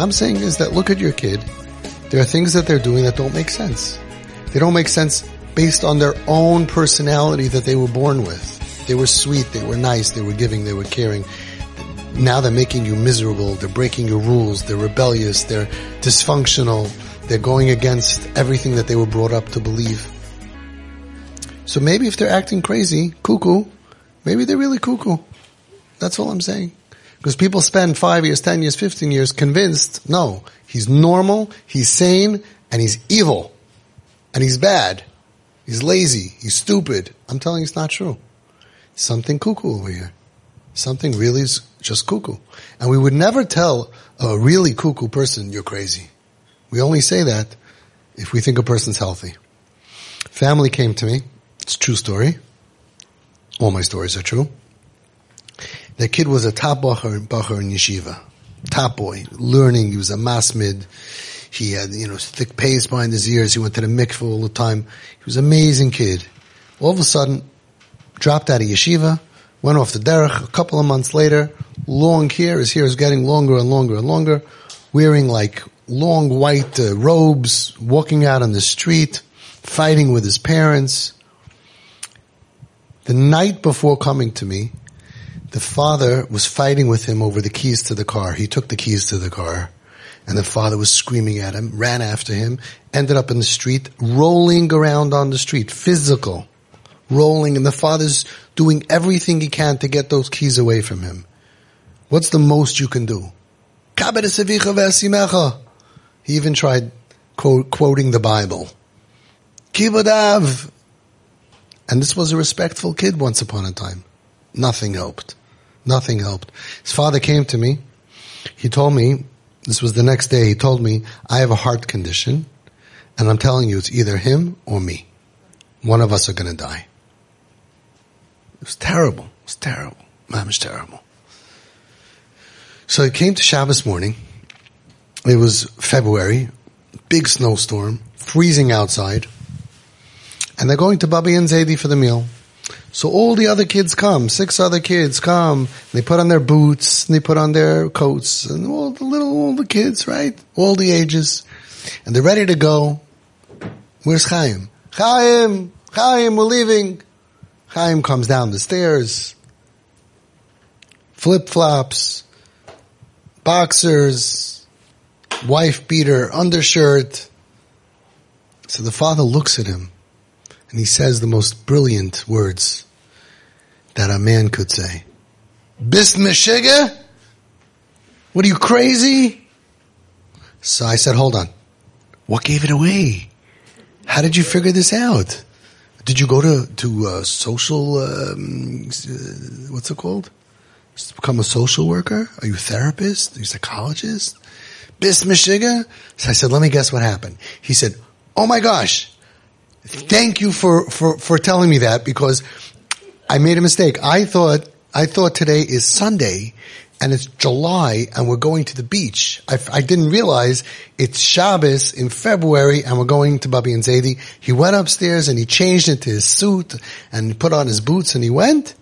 I'm saying is that look at your kid. There are things that they're doing that don't make sense. They don't make sense based on their own personality that they were born with. They were sweet, they were nice, they were giving, they were caring. Now they're making you miserable, they're breaking your rules, they're rebellious, they're dysfunctional, they're going against everything that they were brought up to believe. So maybe if they're acting crazy, cuckoo, maybe they're really cuckoo. That's all I'm saying. Because people spend five years, ten years, fifteen years convinced, no, he's normal, he's sane, and he's evil. And he's bad. He's lazy. He's stupid. I'm telling you it's not true. Something cuckoo over here. Something really is just cuckoo. And we would never tell a really cuckoo person, you're crazy. We only say that if we think a person's healthy. Family came to me. It's a true story. All my stories are true. The kid was a top bacher, bacher in yeshiva. Top boy. Learning. He was a masmid. He had, you know, thick paste behind his ears. He went to the mikveh all the time. He was an amazing kid. All of a sudden, dropped out of yeshiva, went off to derech. A couple of months later, long hair. His hair is getting longer and longer and longer. Wearing like long white uh, robes, walking out on the street, fighting with his parents. The night before coming to me, the father was fighting with him over the keys to the car. He took the keys to the car and the father was screaming at him, ran after him, ended up in the street, rolling around on the street, physical, rolling, and the father's doing everything he can to get those keys away from him. What's the most you can do? He even tried quote, quoting the Bible. And this was a respectful kid once upon a time. Nothing helped. Nothing helped. His father came to me. He told me, this was the next day, he told me, I have a heart condition, and I'm telling you, it's either him or me. One of us are gonna die. It was terrible. It was terrible. Was terrible. So he came to Shabbos morning. It was February, big snowstorm, freezing outside, and they're going to Bubby and Zaidi for the meal. So all the other kids come, six other kids come, they put on their boots, and they put on their coats, and all the little, all the kids, right? All the ages. And they're ready to go. Where's Chaim? Chaim! Chaim, we're leaving! Chaim comes down the stairs. Flip flops, boxers, wife beater, undershirt. So the father looks at him and he says the most brilliant words that a man could say. Bist Meshiga? What are you crazy? So I said, hold on. What gave it away? How did you figure this out? Did you go to, to uh, social, um, uh, what's it called? Become a social worker? Are you a therapist? Are you a psychologist? Bis Meshiga? So I said, let me guess what happened. He said, oh my gosh, thank you for, for, for telling me that because I made a mistake. I thought, I thought today is Sunday and it's July and we're going to the beach. I, I didn't realize it's Shabbos in February and we're going to Bubby and Zaidi. He went upstairs and he changed into his suit and put on his boots and he went.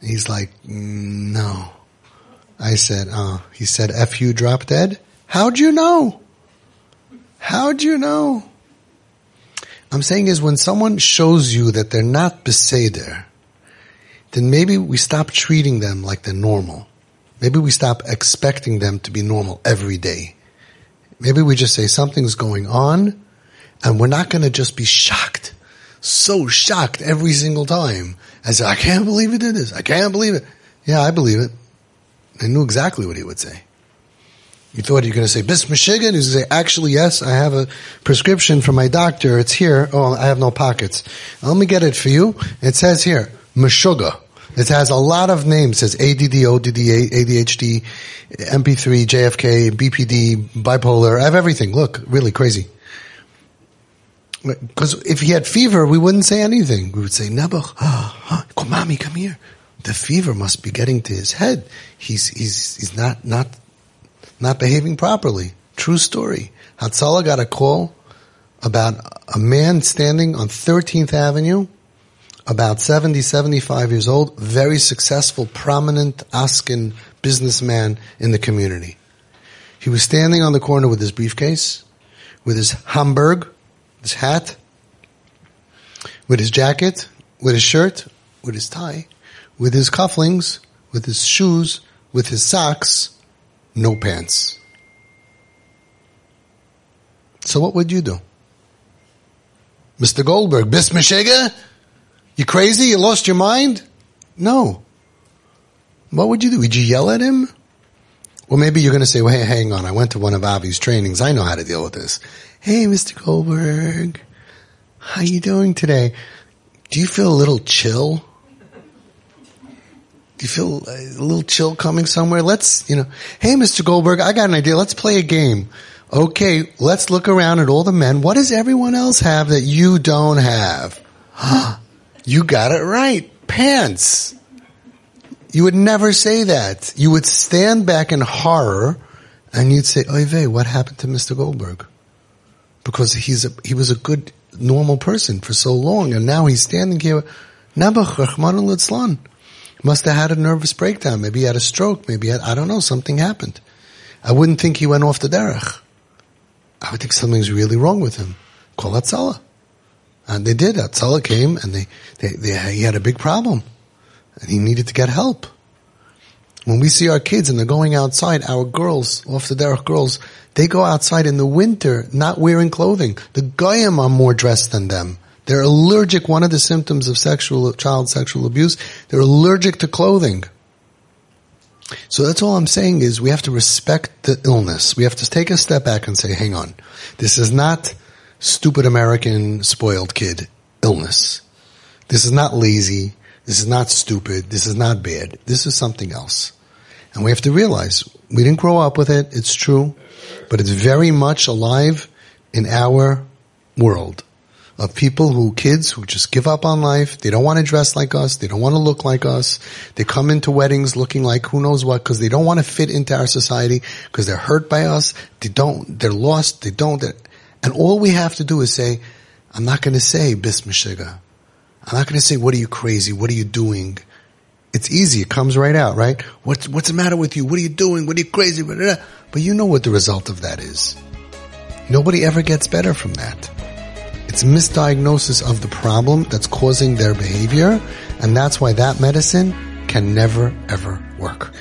He's like, no. I said, oh, he said, F you drop dead. How'd you know? How'd you know? I'm saying is when someone shows you that they're not beseder, then maybe we stop treating them like they're normal. Maybe we stop expecting them to be normal every day. Maybe we just say something's going on and we're not going to just be shocked, so shocked every single time. As I can't believe he did this. I can't believe it. Yeah, I believe it. I knew exactly what he would say. You thought you were going to say, Bis Meshiga? He's going to say, actually, yes, I have a prescription from my doctor. It's here. Oh, I have no pockets. Let me get it for you. It says here, Meshuga. It has a lot of names. It says ADD, ODD, ADHD, MP3, JFK, BPD, bipolar. I have everything. Look, really crazy. Because if he had fever, we wouldn't say anything. We would say, Nebuch, oh, oh, mommy, come here. The fever must be getting to his head. He's, he's, he's not, not not behaving properly. True story. Hatzalah got a call about a man standing on 13th Avenue, about 70, 75 years old, very successful, prominent askan businessman in the community. He was standing on the corner with his briefcase, with his Hamburg, his hat, with his jacket, with his shirt, with his tie, with his cufflinks, with his shoes, with his socks, no pants. So what would you do? Mr. Goldberg, Bis Meshega? You crazy? You lost your mind? No. What would you do? Would you yell at him? Well, maybe you're going to say, well, hey, hang on. I went to one of Avi's trainings. I know how to deal with this. Hey, Mr. Goldberg. How you doing today? Do you feel a little chill? You feel a little chill coming somewhere? Let's, you know, hey, Mr. Goldberg, I got an idea. Let's play a game. Okay, let's look around at all the men. What does everyone else have that you don't have? you got it right. Pants. You would never say that. You would stand back in horror and you'd say, Oy vey, what happened to Mr. Goldberg? Because he's a, he was a good, normal person for so long and now he's standing here. Rahman al Must have had a nervous breakdown. Maybe he had a stroke. Maybe had, I don't know, something happened. I wouldn't think he went off the derech. I would think something's really wrong with him. Call Hatzalah. And they did. Hatzalah came and they, they, they, he had a big problem and he needed to get help. When we see our kids and they're going outside, our girls, off the derech girls, they go outside in the winter not wearing clothing. The goyim are more dressed than them. They're allergic. One of the symptoms of sexual, child sexual abuse, they're allergic to clothing. So that's all I'm saying is we have to respect the illness. We have to take a step back and say, hang on, this is not stupid American spoiled kid illness. This is not lazy. This is not stupid. This is not bad. This is something else. And we have to realize we didn't grow up with it. It's true, but it's very much alive in our world of people who, kids who just give up on life. They don't want to dress like us. They don't want to look like us. They come into weddings looking like who knows what because they don't want to fit into our society because they're hurt by us. They don't, they're lost. They don't, and all we have to do is say, I'm not going to say bis mishiga. I'm not going to say, what are you crazy? What are you doing? It's easy. It comes right out, right? What's, what's the matter with you? What are you doing? What are you crazy? But you know what the result of that is. Nobody ever gets better from that. It's misdiagnosis of the problem that's causing their behavior, and that's why that medicine can never ever work.